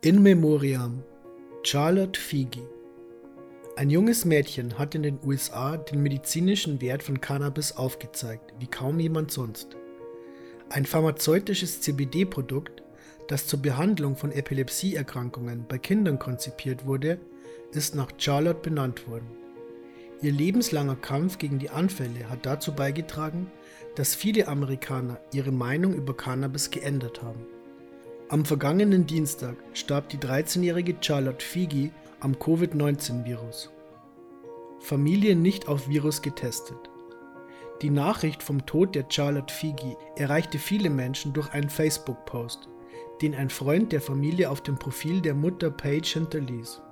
In Memoriam Charlotte Figi Ein junges Mädchen hat in den USA den medizinischen Wert von Cannabis aufgezeigt, wie kaum jemand sonst. Ein pharmazeutisches CBD-Produkt, das zur Behandlung von Epilepsieerkrankungen bei Kindern konzipiert wurde, ist nach Charlotte benannt worden. Ihr lebenslanger Kampf gegen die Anfälle hat dazu beigetragen, dass viele Amerikaner ihre Meinung über Cannabis geändert haben. Am vergangenen Dienstag starb die 13-jährige Charlotte Figi am Covid-19-Virus. Familie nicht auf Virus getestet. Die Nachricht vom Tod der Charlotte Figi erreichte viele Menschen durch einen Facebook-Post, den ein Freund der Familie auf dem Profil der Mutter Paige hinterließ.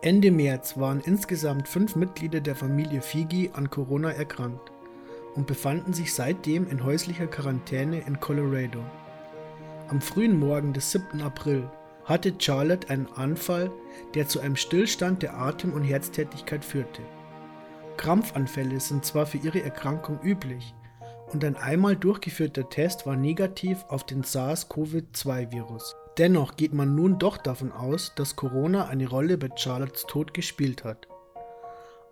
Ende März waren insgesamt fünf Mitglieder der Familie Figi an Corona erkrankt und befanden sich seitdem in häuslicher Quarantäne in Colorado. Am frühen Morgen des 7. April hatte Charlotte einen Anfall, der zu einem Stillstand der Atem- und Herztätigkeit führte. Krampfanfälle sind zwar für ihre Erkrankung üblich, und ein einmal durchgeführter Test war negativ auf den SARS-CoV-2-Virus. Dennoch geht man nun doch davon aus, dass Corona eine Rolle bei Charlottes Tod gespielt hat.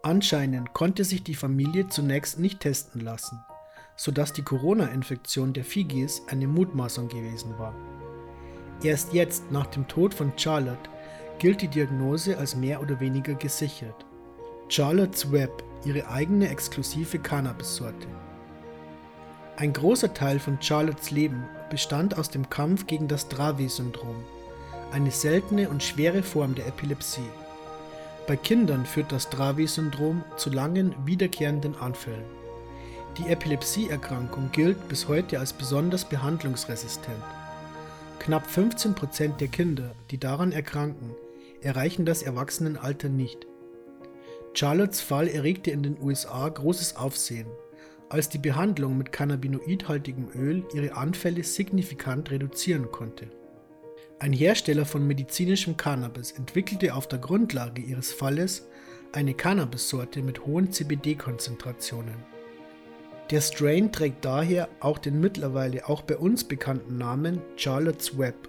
Anscheinend konnte sich die Familie zunächst nicht testen lassen sodass die Corona-Infektion der Figis eine Mutmaßung gewesen war. Erst jetzt, nach dem Tod von Charlotte, gilt die Diagnose als mehr oder weniger gesichert. Charlotte's Web, ihre eigene exklusive Cannabis-Sorte. Ein großer Teil von Charlottes Leben bestand aus dem Kampf gegen das Dravet-Syndrom, eine seltene und schwere Form der Epilepsie. Bei Kindern führt das Dravet-Syndrom zu langen, wiederkehrenden Anfällen. Die Epilepsieerkrankung gilt bis heute als besonders behandlungsresistent. Knapp 15 Prozent der Kinder, die daran erkranken, erreichen das Erwachsenenalter nicht. Charlottes Fall erregte in den USA großes Aufsehen, als die Behandlung mit cannabinoidhaltigem Öl ihre Anfälle signifikant reduzieren konnte. Ein Hersteller von medizinischem Cannabis entwickelte auf der Grundlage ihres Falles eine Cannabissorte mit hohen CBD-Konzentrationen. Der Strain trägt daher auch den mittlerweile auch bei uns bekannten Namen Charlotte's Web.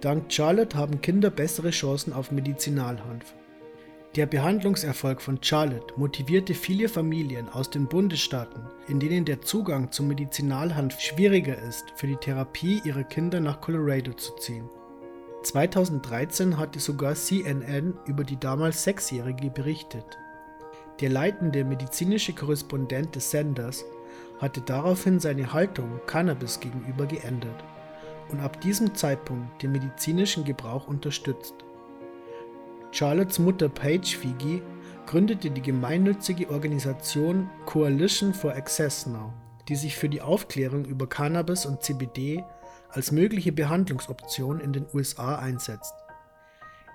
Dank Charlotte haben Kinder bessere Chancen auf Medizinalhanf. Der Behandlungserfolg von Charlotte motivierte viele Familien aus den Bundesstaaten, in denen der Zugang zum Medizinalhanf schwieriger ist, für die Therapie ihrer Kinder nach Colorado zu ziehen. 2013 hatte sogar CNN über die damals Sechsjährige berichtet. Der leitende medizinische Korrespondent des Senders hatte daraufhin seine Haltung Cannabis gegenüber geändert und ab diesem Zeitpunkt den medizinischen Gebrauch unterstützt. Charlottes Mutter Paige Figi gründete die gemeinnützige Organisation Coalition for Access Now, die sich für die Aufklärung über Cannabis und CBD als mögliche Behandlungsoption in den USA einsetzt.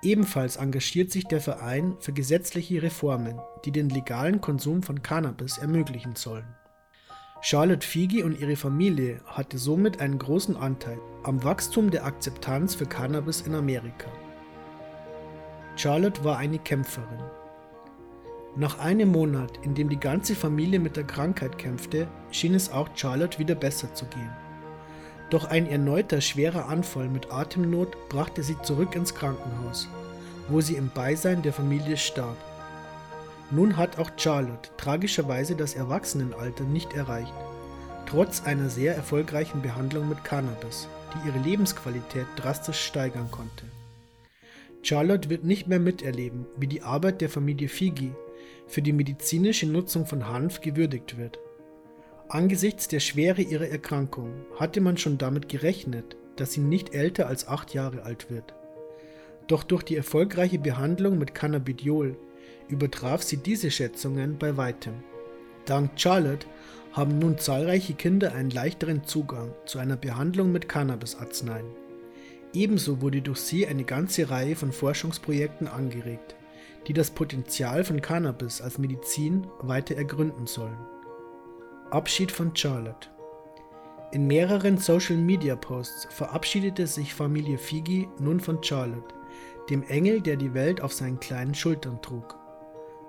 Ebenfalls engagiert sich der Verein für gesetzliche Reformen, die den legalen Konsum von Cannabis ermöglichen sollen. Charlotte Figi und ihre Familie hatte somit einen großen Anteil am Wachstum der Akzeptanz für Cannabis in Amerika. Charlotte war eine Kämpferin. Nach einem Monat, in dem die ganze Familie mit der Krankheit kämpfte, schien es auch Charlotte wieder besser zu gehen. Doch ein erneuter schwerer Anfall mit Atemnot brachte sie zurück ins Krankenhaus, wo sie im Beisein der Familie starb. Nun hat auch Charlotte tragischerweise das Erwachsenenalter nicht erreicht, trotz einer sehr erfolgreichen Behandlung mit Cannabis, die ihre Lebensqualität drastisch steigern konnte. Charlotte wird nicht mehr miterleben, wie die Arbeit der Familie Figi für die medizinische Nutzung von Hanf gewürdigt wird. Angesichts der Schwere ihrer Erkrankung hatte man schon damit gerechnet, dass sie nicht älter als acht Jahre alt wird. Doch durch die erfolgreiche Behandlung mit Cannabidiol übertraf sie diese Schätzungen bei weitem. Dank Charlotte haben nun zahlreiche Kinder einen leichteren Zugang zu einer Behandlung mit Cannabis-Arzneien. Ebenso wurde durch sie eine ganze Reihe von Forschungsprojekten angeregt, die das Potenzial von Cannabis als Medizin weiter ergründen sollen. Abschied von Charlotte. In mehreren Social-Media-Posts verabschiedete sich Familie Figi nun von Charlotte, dem Engel, der die Welt auf seinen kleinen Schultern trug.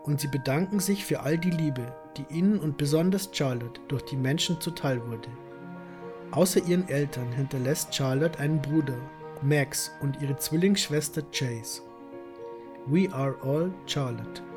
Und sie bedanken sich für all die Liebe, die ihnen und besonders Charlotte durch die Menschen zuteil wurde. Außer ihren Eltern hinterlässt Charlotte einen Bruder Max und ihre Zwillingsschwester Chase. We are all Charlotte.